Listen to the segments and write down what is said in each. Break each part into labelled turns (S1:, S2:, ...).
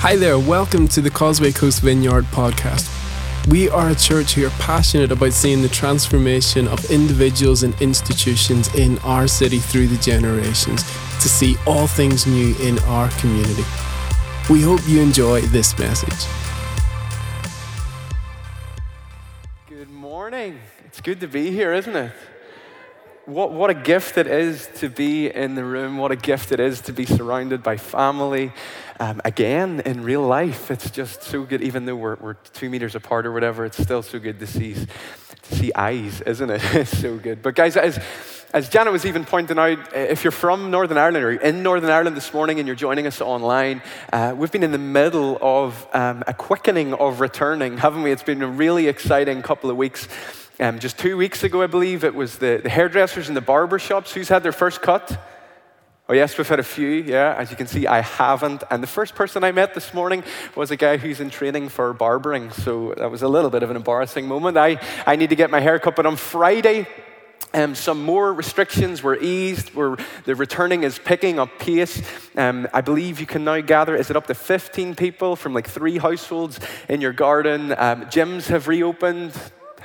S1: Hi there, welcome to the Causeway Coast Vineyard podcast. We are a church who are passionate about seeing the transformation of individuals and institutions in our city through the generations to see all things new in our community. We hope you enjoy this message.
S2: Good morning. It's good to be here, isn't it? what, what a gift it is to be in the room. What a gift it is to be surrounded by family. Um, again, in real life, it's just so good, even though we're, we're two meters apart or whatever, it's still so good to see, to see eyes, isn't it? it's so good. But, guys, as, as Janet was even pointing out, if you're from Northern Ireland or in Northern Ireland this morning and you're joining us online, uh, we've been in the middle of um, a quickening of returning, haven't we? It's been a really exciting couple of weeks. Um, just two weeks ago, I believe, it was the, the hairdressers and the barber shops who's had their first cut. Oh, yes, we've had a few, yeah. As you can see, I haven't. And the first person I met this morning was a guy who's in training for barbering. So that was a little bit of an embarrassing moment. I, I need to get my hair cut, but on Friday, um, some more restrictions were eased. Where the returning is picking up pace. Um, I believe you can now gather, is it up to 15 people from like three households in your garden? Um, gyms have reopened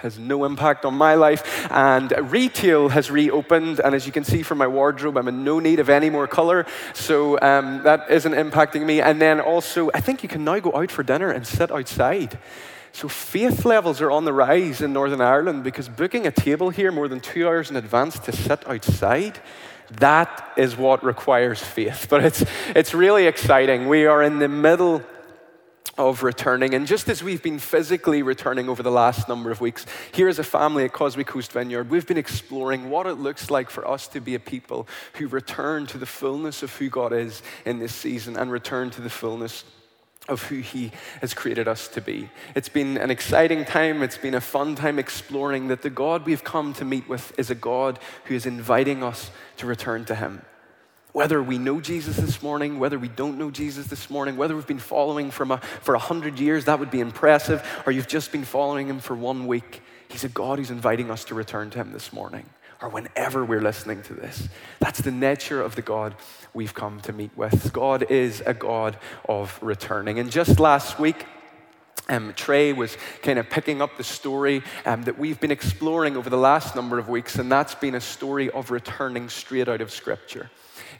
S2: has no impact on my life. And retail has reopened. And as you can see from my wardrobe, I'm in no need of any more color. So um, that isn't impacting me. And then also, I think you can now go out for dinner and sit outside. So faith levels are on the rise in Northern Ireland because booking a table here more than two hours in advance to sit outside that is what requires faith. But it's, it's really exciting. We are in the middle of returning. And just as we've been physically returning over the last number of weeks, here as a family at Causeway Coast Vineyard, we've been exploring what it looks like for us to be a people who return to the fullness of who God is in this season and return to the fullness of who He has created us to be. It's been an exciting time. It's been a fun time exploring that the God we've come to meet with is a God who is inviting us to return to Him. Whether we know Jesus this morning, whether we don't know Jesus this morning, whether we've been following from a, for 100 years, that would be impressive, or you've just been following him for one week, he's a God who's inviting us to return to him this morning or whenever we're listening to this. That's the nature of the God we've come to meet with. God is a God of returning. And just last week, um, Trey was kind of picking up the story um, that we've been exploring over the last number of weeks, and that's been a story of returning straight out of Scripture.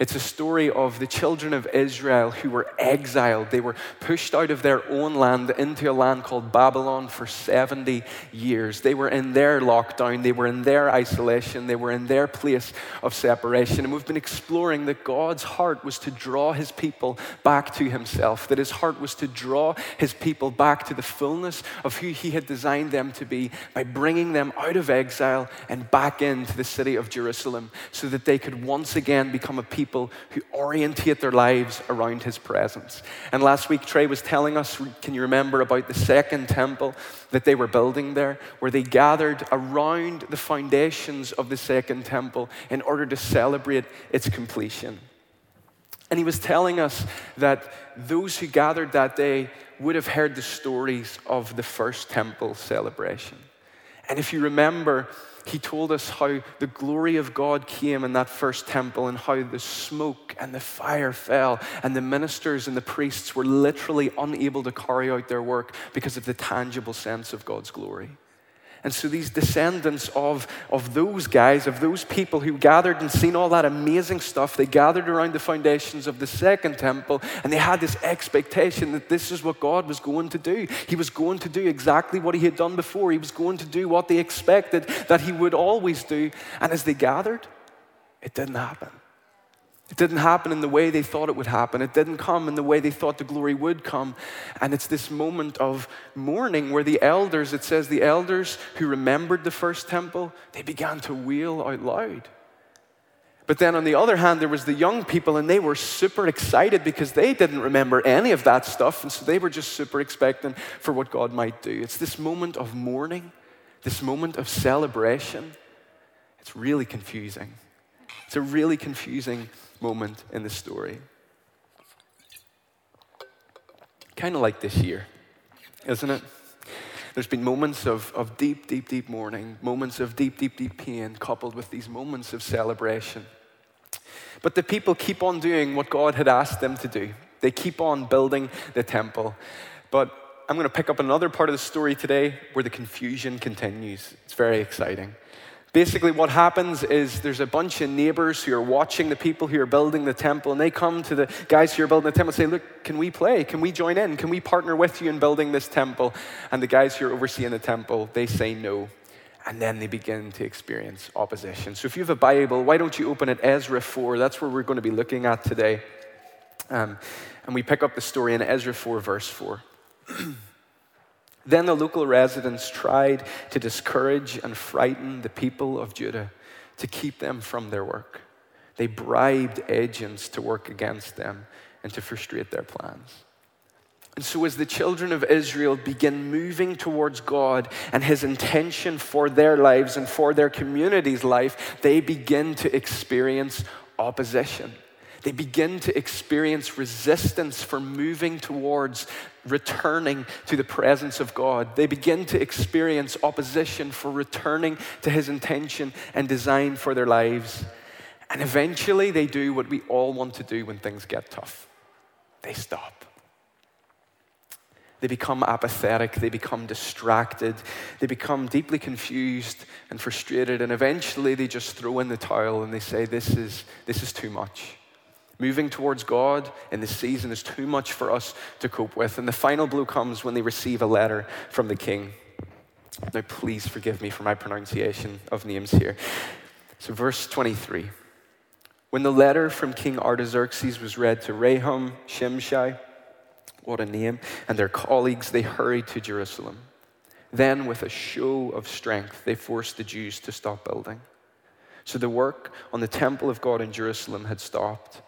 S2: It's a story of the children of Israel who were exiled. They were pushed out of their own land into a land called Babylon for 70 years. They were in their lockdown, they were in their isolation, they were in their place of separation. And we've been exploring that God's heart was to draw his people back to himself, that his heart was to draw his people back to the fullness of who he had designed them to be by bringing them out of exile and back into the city of Jerusalem so that they could once again become a people people who orientate their lives around his presence. And last week, Trey was telling us can you remember about the second temple that they were building there, where they gathered around the foundations of the second temple in order to celebrate its completion? And he was telling us that those who gathered that day would have heard the stories of the first temple celebration. And if you remember, he told us how the glory of God came in that first temple and how the smoke and the fire fell, and the ministers and the priests were literally unable to carry out their work because of the tangible sense of God's glory. And so these descendants of, of those guys, of those people who gathered and seen all that amazing stuff, they gathered around the foundations of the second temple and they had this expectation that this is what God was going to do. He was going to do exactly what he had done before. He was going to do what they expected that he would always do. And as they gathered, it didn't happen. It didn't happen in the way they thought it would happen. It didn't come in the way they thought the glory would come. And it's this moment of mourning where the elders, it says, the elders who remembered the first temple, they began to weep out loud. But then on the other hand, there was the young people, and they were super excited because they didn't remember any of that stuff. And so they were just super expecting for what God might do. It's this moment of mourning, this moment of celebration. It's really confusing. It's a really confusing moment in the story. Kind of like this year, isn't it? There's been moments of, of deep, deep, deep mourning, moments of deep, deep, deep pain, coupled with these moments of celebration. But the people keep on doing what God had asked them to do. They keep on building the temple. But I'm going to pick up another part of the story today where the confusion continues. It's very exciting. Basically, what happens is there's a bunch of neighbors who are watching the people who are building the temple, and they come to the guys who are building the temple and say, Look, can we play? Can we join in? Can we partner with you in building this temple? And the guys who are overseeing the temple, they say no. And then they begin to experience opposition. So if you have a Bible, why don't you open it Ezra 4? That's where we're going to be looking at today. Um, and we pick up the story in Ezra 4, verse 4. Then the local residents tried to discourage and frighten the people of Judah to keep them from their work. They bribed agents to work against them and to frustrate their plans. And so, as the children of Israel begin moving towards God and His intention for their lives and for their community's life, they begin to experience opposition. They begin to experience resistance for moving towards returning to the presence of God. They begin to experience opposition for returning to His intention and design for their lives. And eventually, they do what we all want to do when things get tough they stop. They become apathetic, they become distracted, they become deeply confused and frustrated, and eventually they just throw in the towel and they say, This is, this is too much moving towards God in this season is too much for us to cope with. And the final blow comes when they receive a letter from the king. Now, please forgive me for my pronunciation of names here. So, verse 23. When the letter from King Artaxerxes was read to Rahum, Shimshai, what a name, and their colleagues, they hurried to Jerusalem. Then, with a show of strength, they forced the Jews to stop building. So the work on the temple of God in Jerusalem had stopped,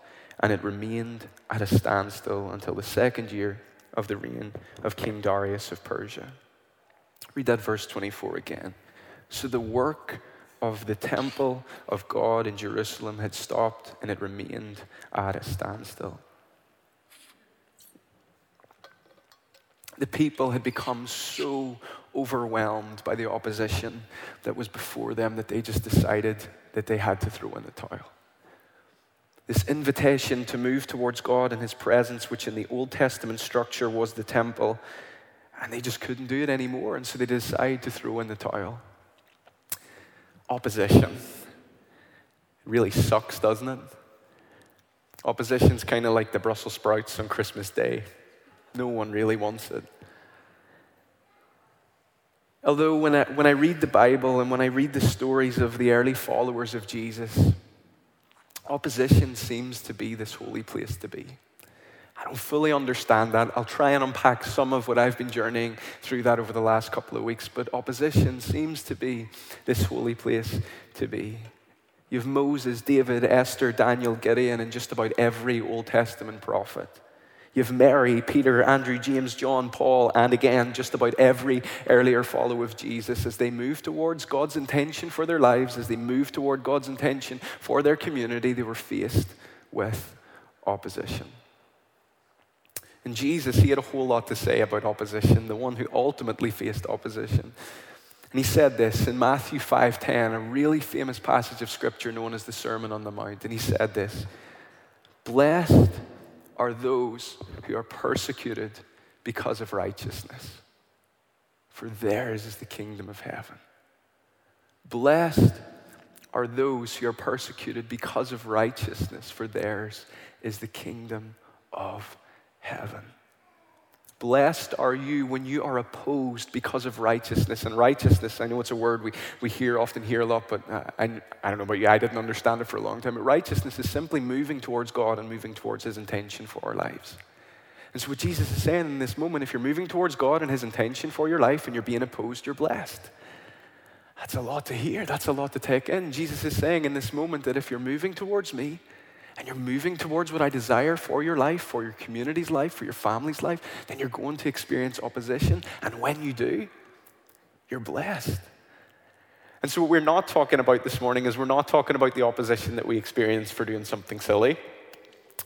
S2: and it remained at a standstill until the second year of the reign of King Darius of Persia. Read that verse 24 again. So the work of the temple of God in Jerusalem had stopped and it remained at a standstill. The people had become so overwhelmed by the opposition that was before them that they just decided that they had to throw in the towel this invitation to move towards God and His presence, which in the Old Testament structure was the temple, and they just couldn't do it anymore, and so they decide to throw in the towel. Opposition. It really sucks, doesn't it? Opposition's kind of like the Brussels sprouts on Christmas Day. No one really wants it. Although, when I, when I read the Bible and when I read the stories of the early followers of Jesus, Opposition seems to be this holy place to be. I don't fully understand that. I'll try and unpack some of what I've been journeying through that over the last couple of weeks, but opposition seems to be this holy place to be. You have Moses, David, Esther, Daniel, Gideon, and just about every Old Testament prophet You've Mary, Peter, Andrew, James, John, Paul, and again, just about every earlier follower of Jesus as they move towards God's intention for their lives, as they move toward God's intention for their community, they were faced with opposition. And Jesus, he had a whole lot to say about opposition, the one who ultimately faced opposition. And he said this in Matthew 5:10, a really famous passage of scripture known as the Sermon on the Mount, and he said this, "Blessed are those who are persecuted because of righteousness, for theirs is the kingdom of heaven. Blessed are those who are persecuted because of righteousness, for theirs is the kingdom of heaven. Blessed are you when you are opposed because of righteousness. And righteousness, I know it's a word we, we hear often hear a lot, but uh, I, I don't know about you, I didn't understand it for a long time. But righteousness is simply moving towards God and moving towards His intention for our lives. And so, what Jesus is saying in this moment, if you're moving towards God and His intention for your life and you're being opposed, you're blessed. That's a lot to hear, that's a lot to take in. Jesus is saying in this moment that if you're moving towards me, and you're moving towards what I desire for your life, for your community's life, for your family's life, then you're going to experience opposition. And when you do, you're blessed. And so, what we're not talking about this morning is we're not talking about the opposition that we experience for doing something silly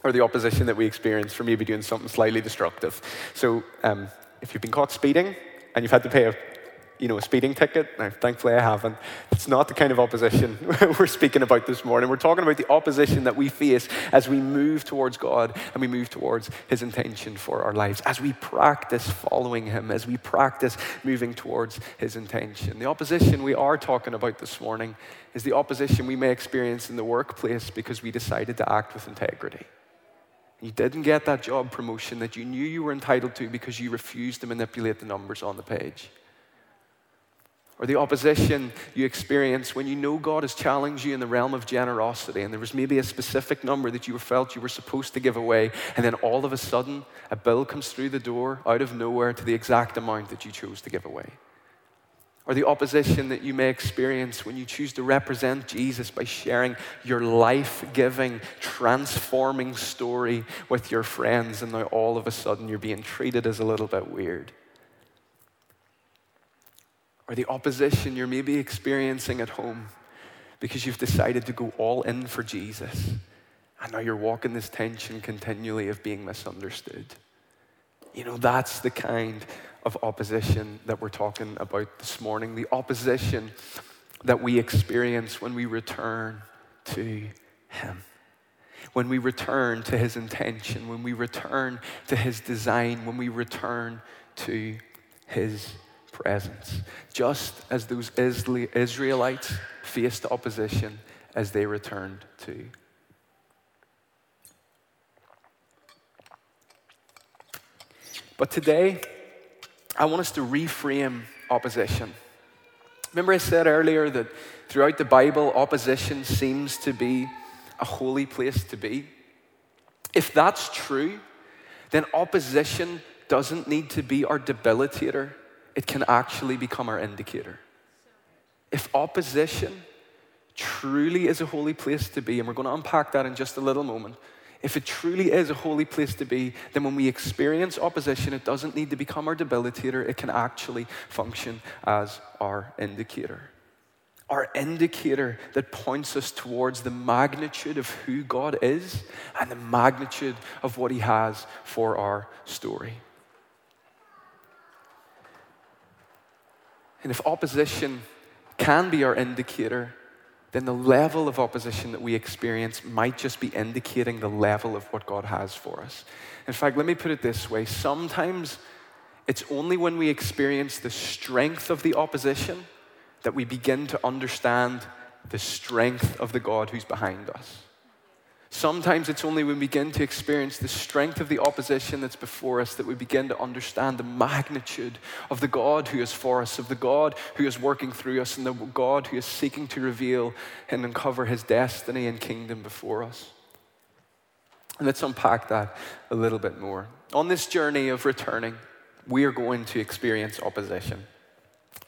S2: or the opposition that we experience for maybe doing something slightly destructive. So, um, if you've been caught speeding and you've had to pay a you know, a speeding ticket. Now, thankfully, I haven't. It's not the kind of opposition we're speaking about this morning. We're talking about the opposition that we face as we move towards God and we move towards His intention for our lives, as we practice following Him, as we practice moving towards His intention. The opposition we are talking about this morning is the opposition we may experience in the workplace because we decided to act with integrity. You didn't get that job promotion that you knew you were entitled to because you refused to manipulate the numbers on the page or the opposition you experience when you know God has challenged you in the realm of generosity, and there was maybe a specific number that you felt you were supposed to give away, and then all of a sudden, a bill comes through the door out of nowhere to the exact amount that you chose to give away. Or the opposition that you may experience when you choose to represent Jesus by sharing your life giving, transforming story with your friends, and now all of a sudden you're being treated as a little bit weird or the opposition you're maybe experiencing at home because you've decided to go all in for Jesus. And now you're walking this tension continually of being misunderstood. You know, that's the kind of opposition that we're talking about this morning, the opposition that we experience when we return to Him. When we return to His intention, when we return to His design, when we return to His presence, just as those Israelites faced opposition as they returned to. But today, I want us to reframe opposition. Remember, I said earlier that throughout the Bible, opposition seems to be a holy place to be. If that's true, then opposition doesn't need to be our debilitator it can actually become our indicator. If opposition truly is a holy place to be, and we're going to unpack that in just a little moment, if it truly is a holy place to be, then when we experience opposition, it doesn't need to become our debilitator, it can actually function as our indicator. Our indicator that points us towards the magnitude of who God is and the magnitude of what He has for our story. And if opposition can be our indicator, then the level of opposition that we experience might just be indicating the level of what God has for us. In fact, let me put it this way sometimes it's only when we experience the strength of the opposition that we begin to understand the strength of the God who's behind us. Sometimes it's only when we begin to experience the strength of the opposition that's before us that we begin to understand the magnitude of the God who is for us, of the God who is working through us, and the God who is seeking to reveal and uncover his destiny and kingdom before us. And let's unpack that a little bit more. On this journey of returning, we are going to experience opposition.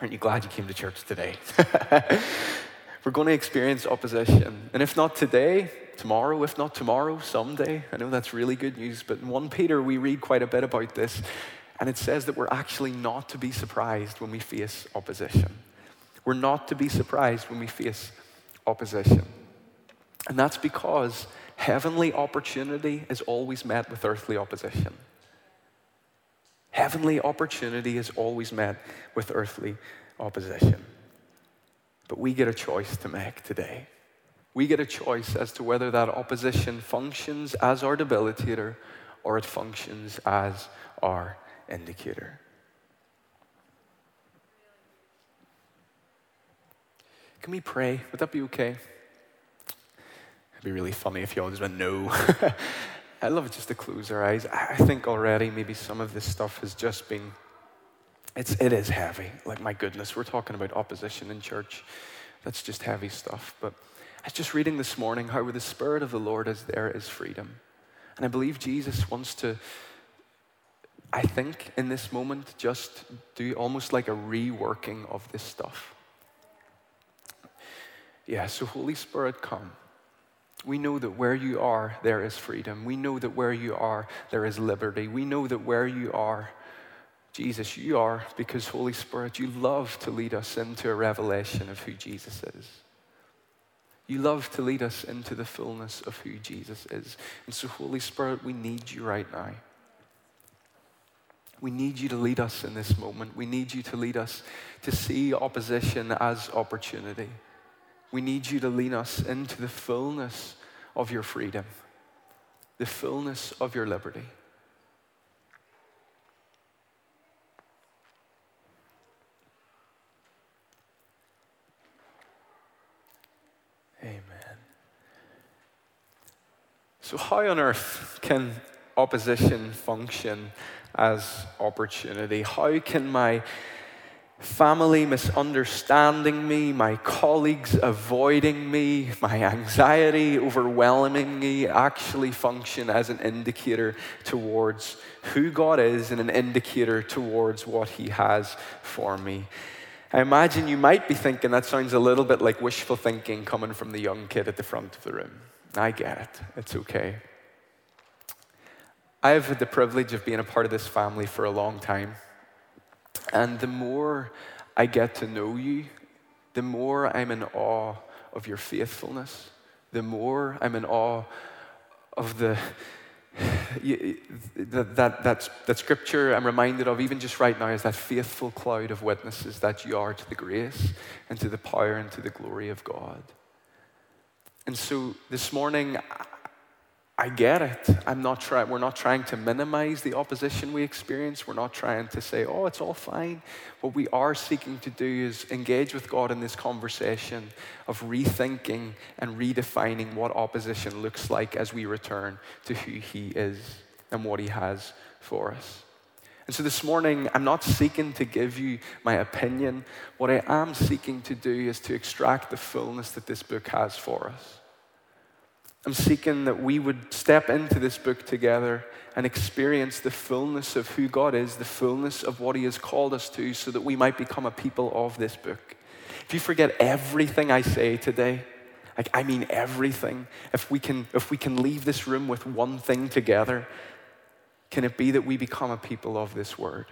S2: Aren't you glad you came to church today? We're going to experience opposition. And if not today, tomorrow, if not tomorrow, someday. I know that's really good news, but in 1 Peter, we read quite a bit about this, and it says that we're actually not to be surprised when we face opposition. We're not to be surprised when we face opposition. And that's because heavenly opportunity is always met with earthly opposition. Heavenly opportunity is always met with earthly opposition. But we get a choice to make today we get a choice as to whether that opposition functions as our debilitator or it functions as our indicator. Can we pray? Would that be okay? It'd be really funny if y'all just went, no. I love just to close our eyes. I think already maybe some of this stuff has just been, it's, it is heavy. Like, my goodness, we're talking about opposition in church. That's just heavy stuff. But I was just reading this morning how where the Spirit of the Lord is, there is freedom. And I believe Jesus wants to, I think, in this moment, just do almost like a reworking of this stuff. Yeah, so Holy Spirit, come. We know that where you are, there is freedom. We know that where you are, there is liberty. We know that where you are, Jesus, you are, because Holy Spirit, you love to lead us into a revelation of who Jesus is. You love to lead us into the fullness of who Jesus is. And so, Holy Spirit, we need you right now. We need you to lead us in this moment. We need you to lead us to see opposition as opportunity. We need you to lead us into the fullness of your freedom, the fullness of your liberty. So, how on earth can opposition function as opportunity? How can my family misunderstanding me, my colleagues avoiding me, my anxiety overwhelming me actually function as an indicator towards who God is and an indicator towards what He has for me. I imagine you might be thinking that sounds a little bit like wishful thinking coming from the young kid at the front of the room. I get it. It's okay. I've had the privilege of being a part of this family for a long time. And the more I get to know you, the more I'm in awe of your faithfulness, the more I'm in awe of the, that, that, that, that scripture I'm reminded of, even just right now, is that faithful cloud of witnesses that you are to the grace and to the power and to the glory of God. And so this morning, I get it. I'm not try- we're not trying to minimize the opposition we experience. We're not trying to say, oh, it's all fine. What we are seeking to do is engage with God in this conversation of rethinking and redefining what opposition looks like as we return to who He is and what He has for us. And so this morning, I'm not seeking to give you my opinion. What I am seeking to do is to extract the fullness that this book has for us. I'm seeking that we would step into this book together and experience the fullness of who God is, the fullness of what He has called us to, so that we might become a people of this book. If you forget everything I say today, like I mean everything, if we can, if we can leave this room with one thing together, can it be that we become a people of this word?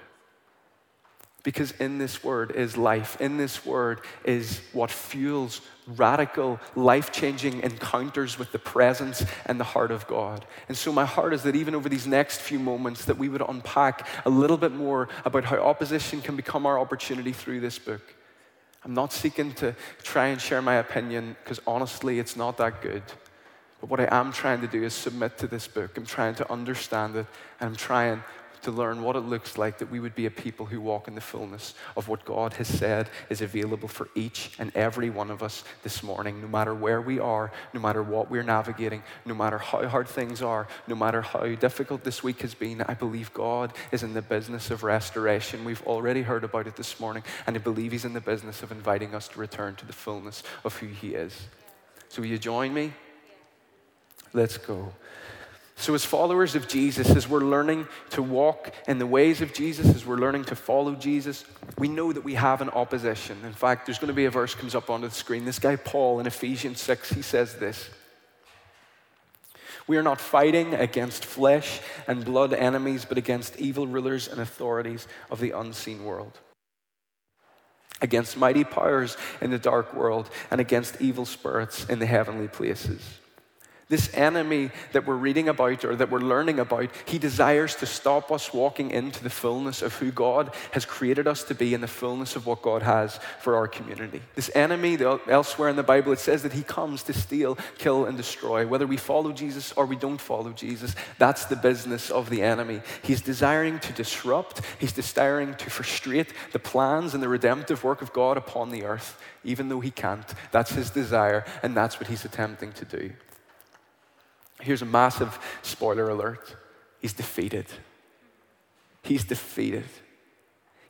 S2: Because in this word is life. In this word is what fuels radical, life changing encounters with the presence and the heart of God. And so, my heart is that even over these next few moments, that we would unpack a little bit more about how opposition can become our opportunity through this book. I'm not seeking to try and share my opinion because honestly, it's not that good. But what I am trying to do is submit to this book. I'm trying to understand it, and I'm trying to learn what it looks like that we would be a people who walk in the fullness of what God has said is available for each and every one of us this morning, no matter where we are, no matter what we're navigating, no matter how hard things are, no matter how difficult this week has been. I believe God is in the business of restoration. We've already heard about it this morning, and I believe He's in the business of inviting us to return to the fullness of who He is. So, will you join me? Let's go. So, as followers of Jesus, as we're learning to walk in the ways of Jesus, as we're learning to follow Jesus, we know that we have an opposition. In fact, there's going to be a verse comes up onto the screen. This guy Paul in Ephesians 6, he says this. We are not fighting against flesh and blood enemies, but against evil rulers and authorities of the unseen world, against mighty powers in the dark world, and against evil spirits in the heavenly places. This enemy that we're reading about or that we're learning about, he desires to stop us walking into the fullness of who God has created us to be and the fullness of what God has for our community. This enemy, elsewhere in the Bible, it says that he comes to steal, kill, and destroy. Whether we follow Jesus or we don't follow Jesus, that's the business of the enemy. He's desiring to disrupt, he's desiring to frustrate the plans and the redemptive work of God upon the earth, even though he can't. That's his desire, and that's what he's attempting to do. Here's a massive spoiler alert he's defeated. He's defeated.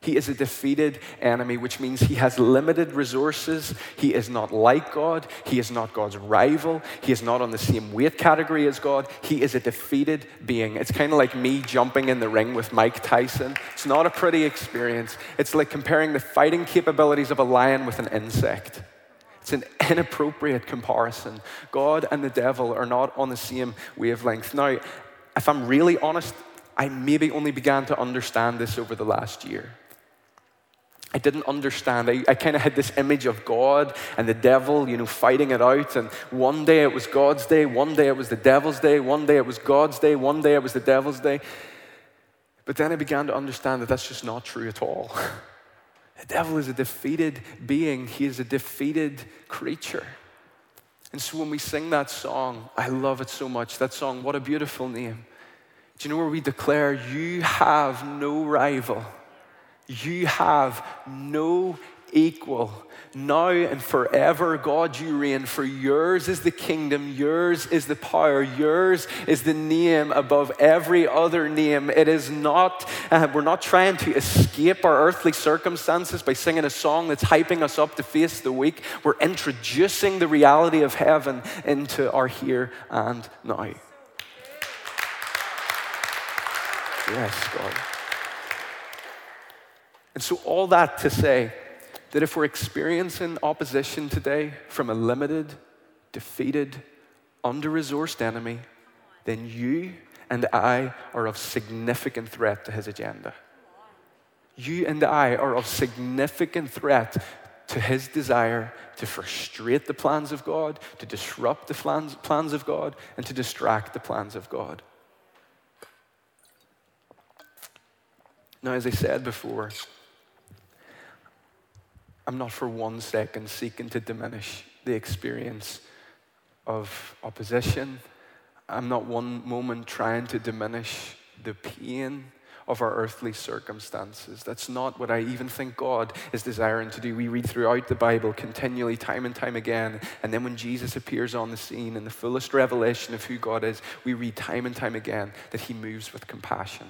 S2: He is a defeated enemy, which means he has limited resources. He is not like God. He is not God's rival. He is not on the same weight category as God. He is a defeated being. It's kind of like me jumping in the ring with Mike Tyson. It's not a pretty experience. It's like comparing the fighting capabilities of a lion with an insect. It's an inappropriate comparison. God and the devil are not on the same wavelength. Now, if I'm really honest, I maybe only began to understand this over the last year. I didn't understand. I, I kind of had this image of God and the devil, you know, fighting it out. And one day it was God's day, one day it was the devil's day, one day it was God's day, one day it was the devil's day. But then I began to understand that that's just not true at all. The devil is a defeated being, he is a defeated creature. And so when we sing that song, I love it so much. That song, what a beautiful name. Do you know where we declare, You have no rival, you have no equal. Now and forever, God, you reign, for yours is the kingdom, yours is the power, yours is the name above every other name. It is not, uh, we're not trying to escape our earthly circumstances by singing a song that's hyping us up to face the week. We're introducing the reality of heaven into our here and now. Yes, God. And so, all that to say, that if we're experiencing opposition today from a limited, defeated, under resourced enemy, then you and I are of significant threat to his agenda. You and I are of significant threat to his desire to frustrate the plans of God, to disrupt the plans, plans of God, and to distract the plans of God. Now, as I said before, I'm not for one second seeking to diminish the experience of opposition. I'm not one moment trying to diminish the pain of our earthly circumstances. That's not what I even think God is desiring to do. We read throughout the Bible continually, time and time again. And then when Jesus appears on the scene in the fullest revelation of who God is, we read time and time again that he moves with compassion.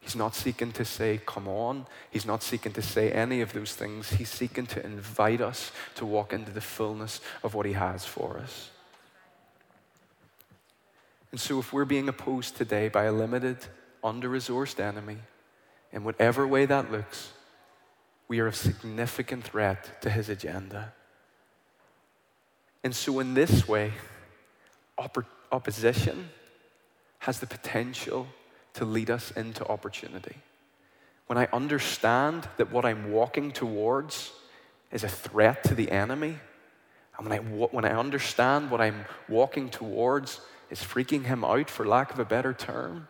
S2: He's not seeking to say, come on. He's not seeking to say any of those things. He's seeking to invite us to walk into the fullness of what He has for us. And so, if we're being opposed today by a limited, under resourced enemy, in whatever way that looks, we are a significant threat to His agenda. And so, in this way, opposition has the potential to lead us into opportunity. When I understand that what I'm walking towards is a threat to the enemy, and when I, when I understand what I'm walking towards is freaking him out, for lack of a better term,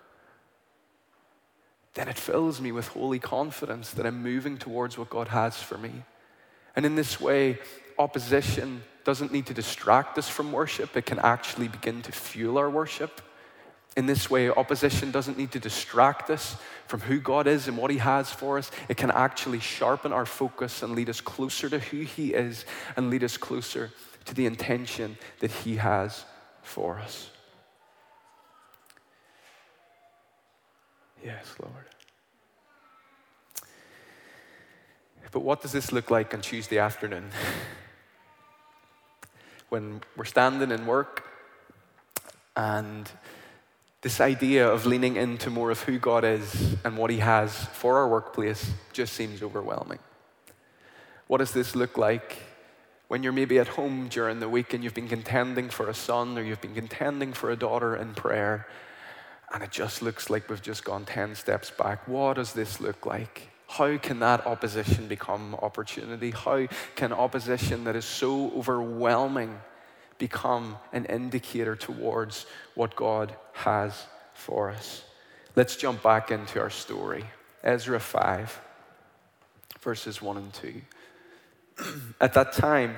S2: then it fills me with holy confidence that I'm moving towards what God has for me. And in this way, opposition doesn't need to distract us from worship, it can actually begin to fuel our worship in this way. Opposition doesn't need to distract us from who God is and what He has for us. It can actually sharpen our focus and lead us closer to who He is and lead us closer to the intention that He has for us. Yes, Lord. But what does this look like on Tuesday afternoon? when we're standing in work and this idea of leaning into more of who God is and what He has for our workplace just seems overwhelming. What does this look like when you're maybe at home during the week and you've been contending for a son or you've been contending for a daughter in prayer, and it just looks like we've just gone 10 steps back? What does this look like? How can that opposition become opportunity? How can opposition that is so overwhelming become an indicator towards what God has for us. Let's jump back into our story. Ezra 5, verses 1 and 2. At that time,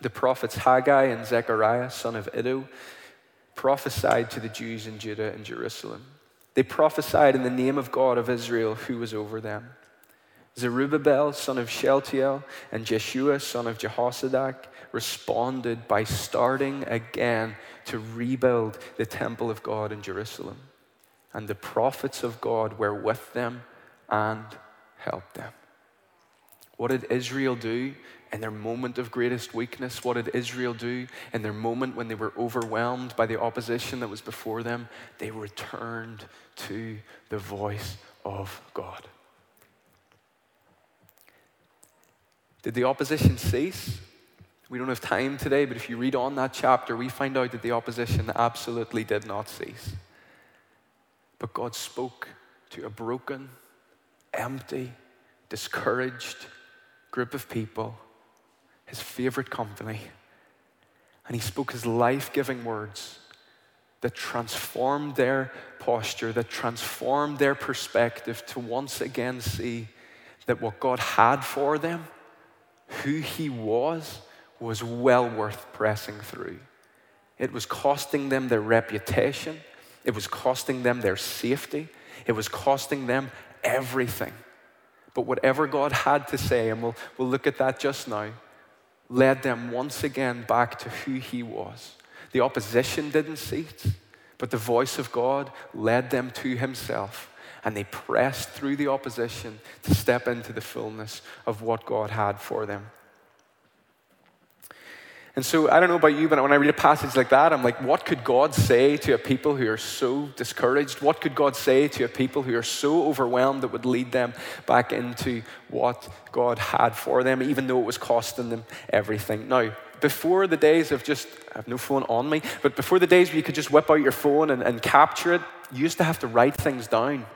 S2: the prophets Haggai and Zechariah, son of Iddo, prophesied to the Jews in Judah and Jerusalem. They prophesied in the name of God of Israel, who was over them. Zerubbabel, son of Shealtiel, and Jeshua, son of Jehoshadak, responded by starting again to rebuild the temple of God in Jerusalem. And the prophets of God were with them and helped them. What did Israel do in their moment of greatest weakness? What did Israel do in their moment when they were overwhelmed by the opposition that was before them? They returned to the voice of God. Did the opposition cease? We don't have time today, but if you read on that chapter, we find out that the opposition absolutely did not cease. But God spoke to a broken, empty, discouraged group of people, his favorite company, and he spoke his life giving words that transformed their posture, that transformed their perspective to once again see that what God had for them who he was was well worth pressing through. It was costing them their reputation, it was costing them their safety, it was costing them everything. But whatever God had to say, and we'll, we'll look at that just now, led them once again back to who he was. The opposition didn't cease, but the voice of God led them to himself and they pressed through the opposition to step into the fullness of what God had for them. And so, I don't know about you, but when I read a passage like that, I'm like, what could God say to a people who are so discouraged? What could God say to a people who are so overwhelmed that would lead them back into what God had for them, even though it was costing them everything? Now, before the days of just, I have no phone on me, but before the days where you could just whip out your phone and, and capture it, you used to have to write things down.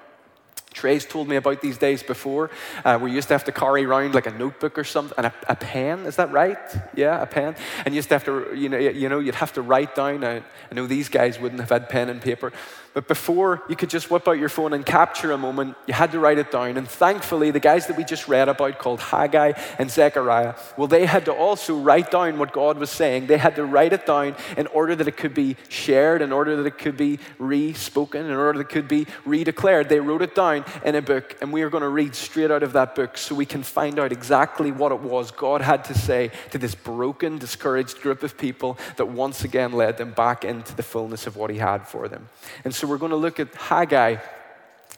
S2: Trey's told me about these days before, uh, where you used to have to carry around like a notebook or something and a, a, pen. Is that right? Yeah, a pen. And you used to have to, you know, you know you'd have to write down. I, I know these guys wouldn't have had pen and paper, but before you could just whip out your phone and capture a moment, you had to write it down. And thankfully, the guys that we just read about, called Haggai and Zechariah, well, they had to also write down what God was saying. They had to write it down in order that it could be shared, in order that it could be re spoken, in order that it could be re-declared. They wrote it down in a book, and we are going to read straight out of that book so we can find out exactly what it was God had to say to this broken, discouraged group of people that once again led them back into the fullness of what He had for them. And so we're going to look at Haggai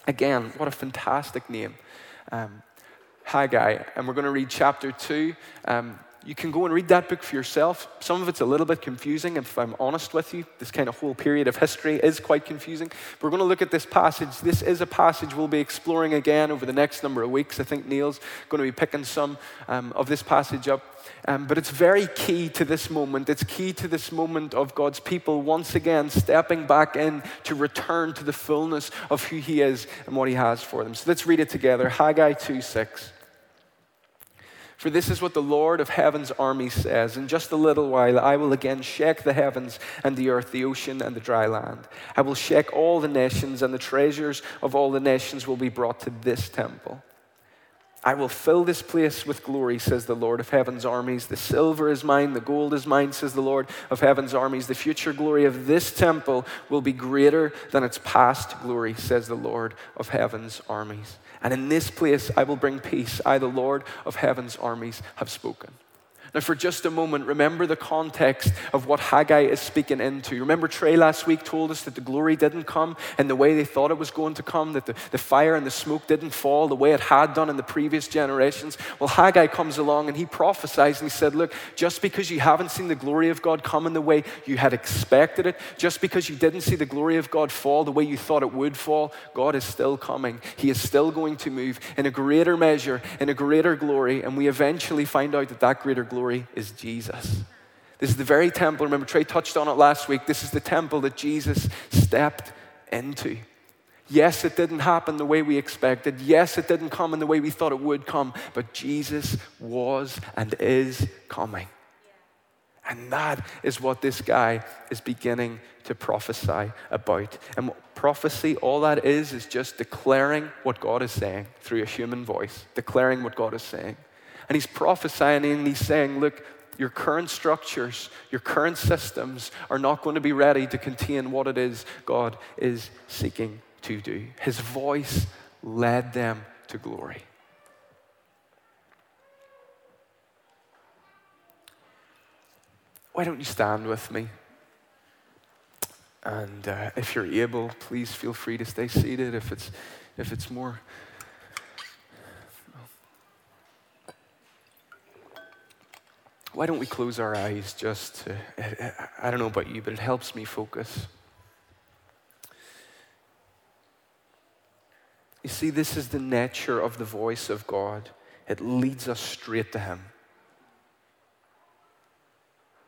S2: again. What a fantastic name. Um, Haggai. And we're going to read chapter 2, um, you can go and read that book for yourself. Some of it's a little bit confusing, if I'm honest with you. This kind of whole period of history is quite confusing. We're going to look at this passage. This is a passage we'll be exploring again over the next number of weeks. I think Neil's going to be picking some um, of this passage up. Um, but it's very key to this moment. It's key to this moment of God's people once again stepping back in to return to the fullness of who He is and what He has for them. So let's read it together Haggai 2 6. For this is what the Lord of heaven's army says In just a little while, I will again shake the heavens and the earth, the ocean and the dry land. I will shake all the nations, and the treasures of all the nations will be brought to this temple. I will fill this place with glory, says the Lord of heaven's armies. The silver is mine, the gold is mine, says the Lord of heaven's armies. The future glory of this temple will be greater than its past glory, says the Lord of heaven's armies. And in this place I will bring peace. I, the Lord of heaven's armies, have spoken. Now, for just a moment, remember the context of what Haggai is speaking into. Remember, Trey last week told us that the glory didn't come in the way they thought it was going to come, that the, the fire and the smoke didn't fall the way it had done in the previous generations. Well, Haggai comes along and he prophesies and he said, Look, just because you haven't seen the glory of God come in the way you had expected it, just because you didn't see the glory of God fall the way you thought it would fall, God is still coming. He is still going to move in a greater measure, in a greater glory, and we eventually find out that that greater glory glory is Jesus. This is the very temple, remember, Trey touched on it last week. This is the temple that Jesus stepped into. Yes, it didn't happen the way we expected. Yes, it didn't come in the way we thought it would come, but Jesus was and is coming. And that is what this guy is beginning to prophesy about. And prophecy, all that is, is just declaring what God is saying through a human voice, declaring what God is saying. And he's prophesying and he's saying, Look, your current structures, your current systems are not going to be ready to contain what it is God is seeking to do. His voice led them to glory. Why don't you stand with me? And uh, if you're able, please feel free to stay seated if it's, if it's more why don't we close our eyes just to, I don't know about you, but it helps me focus. You see, this is the nature of the voice of God. It leads us straight to Him.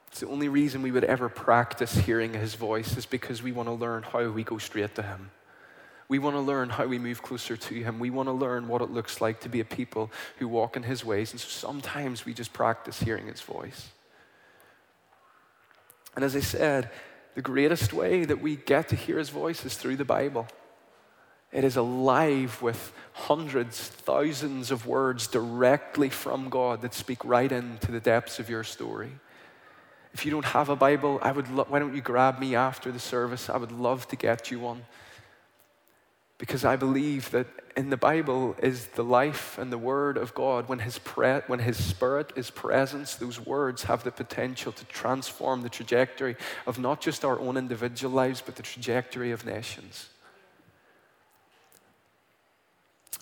S2: It's the only reason we would ever practice hearing His voice is because we want to learn how we go straight to Him. We want to learn how we move closer to Him. We want to learn what it looks like to be a people who walk in His ways. And so sometimes we just practice hearing His voice. And as I said, the greatest way that we get to hear His voice is through the Bible. It is alive with hundreds, thousands of words directly from God that speak right into the depths of your story. If you don't have a Bible, I would lo- why don't you grab me after the service? I would love to get you one because I believe that in the Bible is the life and the Word of God. When His, pre- when his Spirit is present, those words have the potential to transform the trajectory of not just our own individual lives, but the trajectory of nations.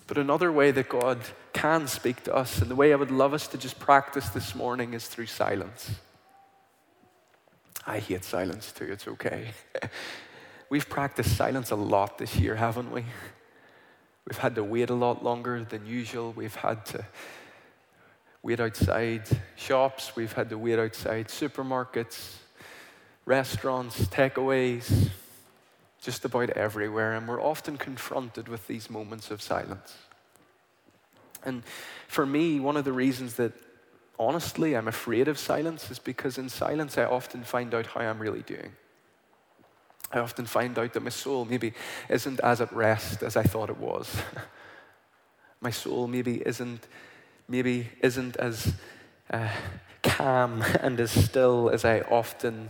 S2: But another way that God can speak to us, and the way I would love us to just practice this morning, is through silence. I hate silence too, it's okay. We've practiced silence a lot this year, haven't we? We've had to wait a lot longer than usual. We've had to wait outside shops. We've had to wait outside supermarkets, restaurants, takeaways, just about everywhere. And we're often confronted with these moments of silence. And for me, one of the reasons that honestly I'm afraid of silence is because in silence I often find out how I'm really doing. I often find out that my soul maybe isn't as at rest as I thought it was. my soul maybe isn't, maybe isn't as uh, calm and as still as I often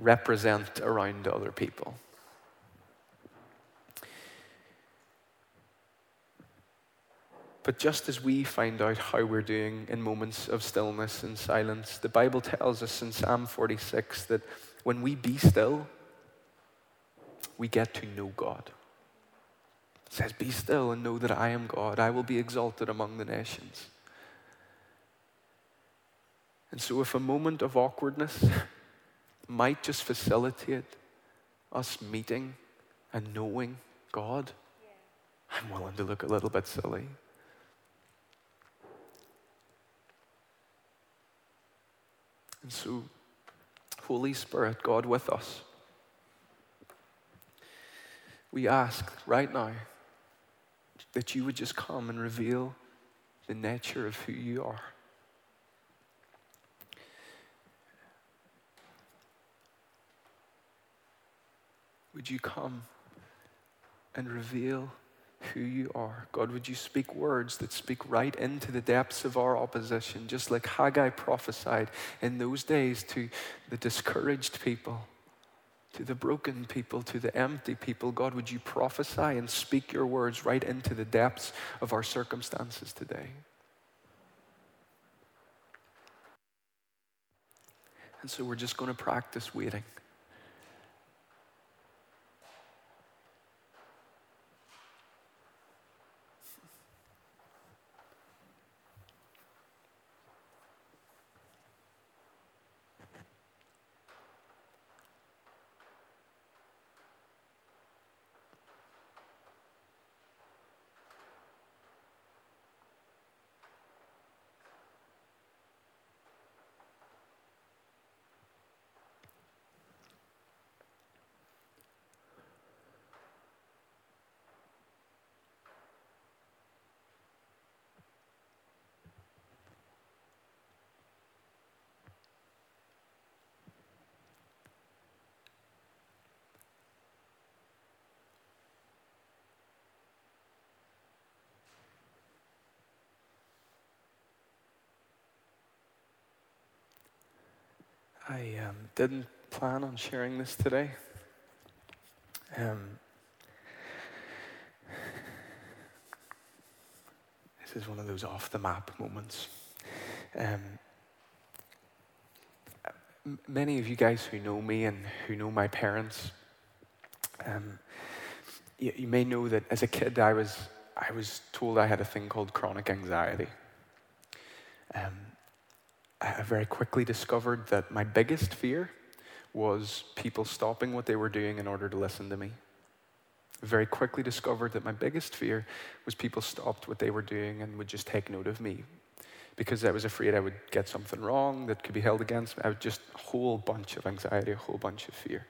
S2: represent around other people. But just as we find out how we're doing in moments of stillness and silence, the Bible tells us in Psalm 46 that when we be still, we get to know God. It says, Be still and know that I am God. I will be exalted among the nations. And so, if a moment of awkwardness might just facilitate us meeting and knowing God, yeah. I'm willing to look a little bit silly. And so, Holy Spirit, God with us we ask right now that you would just come and reveal the nature of who you are. Would you come and reveal who you are? God, would you speak words that speak right into the depths of our opposition, just like Haggai prophesied in those days to the discouraged people? to the broken people, to the empty people. God, would you prophesy and speak your words right into the depths of our circumstances today? And so we're just going to practice waiting. I um, didn't plan on sharing this today. Um, this is one of those off the map moments. Um, many of you guys who know me and who know my parents, um, you, you may know that as a kid I was, I was told I had a thing called chronic anxiety. Um, I very quickly discovered that my biggest fear was people stopping what they were doing in order to listen to me. I very quickly discovered that my biggest fear was people stopped what they were doing and would just take note of me because I was afraid I would get something wrong that could be held against me. I was just a whole bunch of anxiety, a whole bunch of fear.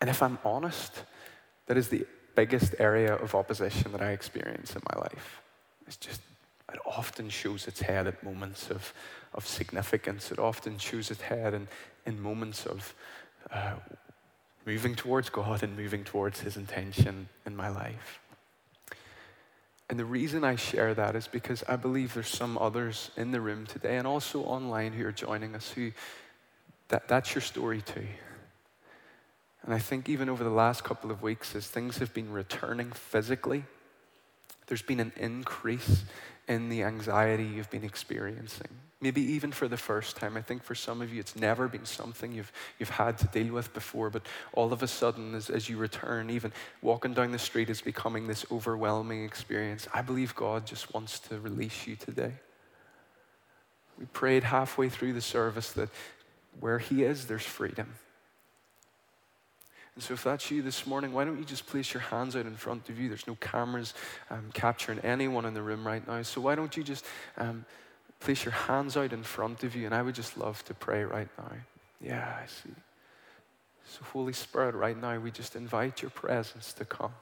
S2: And if I'm honest, that is the biggest area of opposition that I experience in my life. It's just it often shows its head at moments of, of significance. It often shows its head in, in moments of uh, moving towards God and moving towards His intention in my life. And the reason I share that is because I believe there's some others in the room today and also online who are joining us who that, that's your story too. And I think even over the last couple of weeks, as things have been returning physically, there's been an increase and the anxiety you've been experiencing. Maybe even for the first time. I think for some of you, it's never been something you've, you've had to deal with before, but all of a sudden, as, as you return, even walking down the street is becoming this overwhelming experience. I believe God just wants to release you today. We prayed halfway through the service that where He is, there's freedom. And so, if that's you this morning, why don't you just place your hands out in front of you? There's no cameras um, capturing anyone in the room right now. So, why don't you just um, place your hands out in front of you? And I would just love to pray right now. Yeah, I see. So, Holy Spirit, right now, we just invite your presence to come.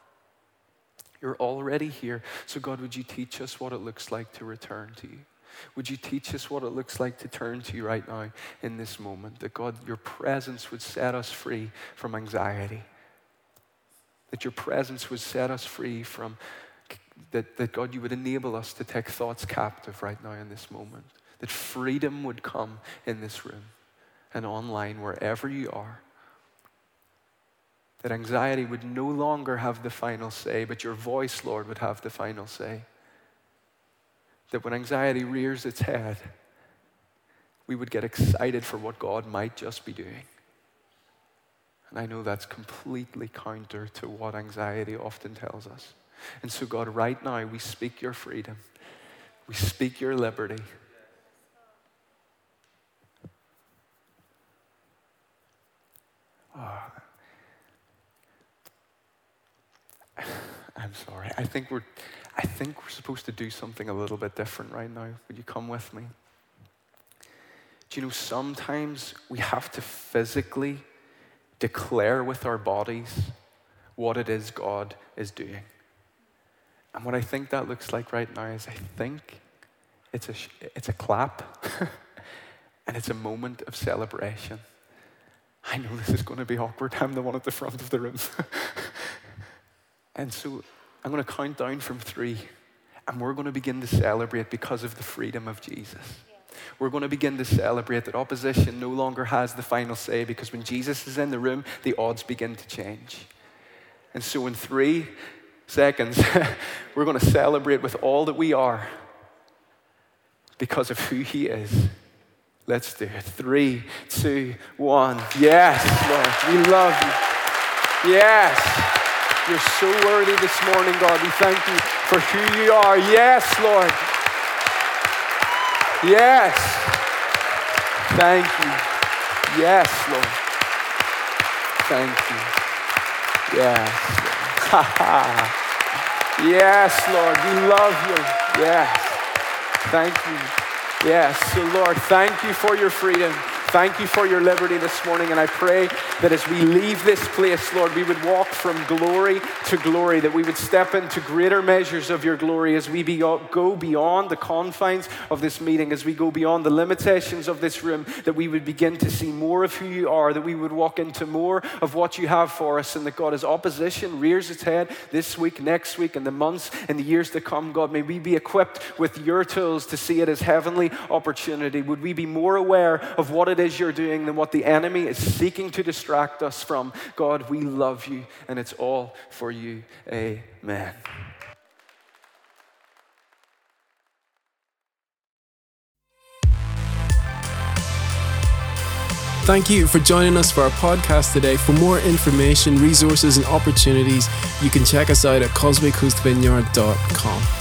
S2: You're already here. So, God, would you teach us what it looks like to return to you? Would you teach us what it looks like to turn to you right now in this moment? That God, your presence would set us free from anxiety. That your presence would set us free from, that, that God, you would enable us to take thoughts captive right now in this moment. That freedom would come in this room and online, wherever you are that anxiety would no longer have the final say, but your voice, Lord, would have the final say that when anxiety rears its head, we would get excited for what God might just be doing. And I know that's completely counter to what anxiety often tells us. And so, God, right now, we speak your freedom, we speak your liberty. Oh. I'm sorry. I think we're I think we're supposed to do something a little bit different right now. Would you come with me? Do you know sometimes we have to physically declare with our bodies what it is God is doing? And what I think that looks like right now is I think it's a, it's a clap and it's a moment of celebration. I know this is going to be awkward. I'm the one at the front of the room. and so I'm going to count down from three, and we're going to begin to celebrate because of the freedom of Jesus. We're going to begin to celebrate that opposition no longer has the final say because when Jesus is in the room, the odds begin to change. And so, in three seconds, we're going to celebrate with all that we are because of who He is. Let's do it. Three, two, one. Yes, Lord. We love you. Yes. You're so worthy this morning, God. We thank you for who you are. Yes, Lord. Yes. Thank you. Yes, Lord. Thank you. Yes. yes, Lord. We love you. Yes. Thank you. Yes. So, Lord, thank you for your freedom. Thank you for your liberty this morning. And I pray that as we leave this place, Lord, we would walk from glory to glory, that we would step into greater measures of your glory as we be- uh, go beyond the confines of this meeting, as we go beyond the limitations of this room, that we would begin to see more of who you are, that we would walk into more of what you have for us, and that God, as opposition rears its head this week, next week, and the months and the years to come, God, may we be equipped with your tools to see it as heavenly opportunity. Would we be more aware of what it is you're doing than what the enemy is seeking to destroy? distract us from. God, we love you, and it's all for you. Amen.
S1: Thank you for joining us for our podcast today. For more information, resources, and opportunities, you can check us out at causewaycoastvineyard.com.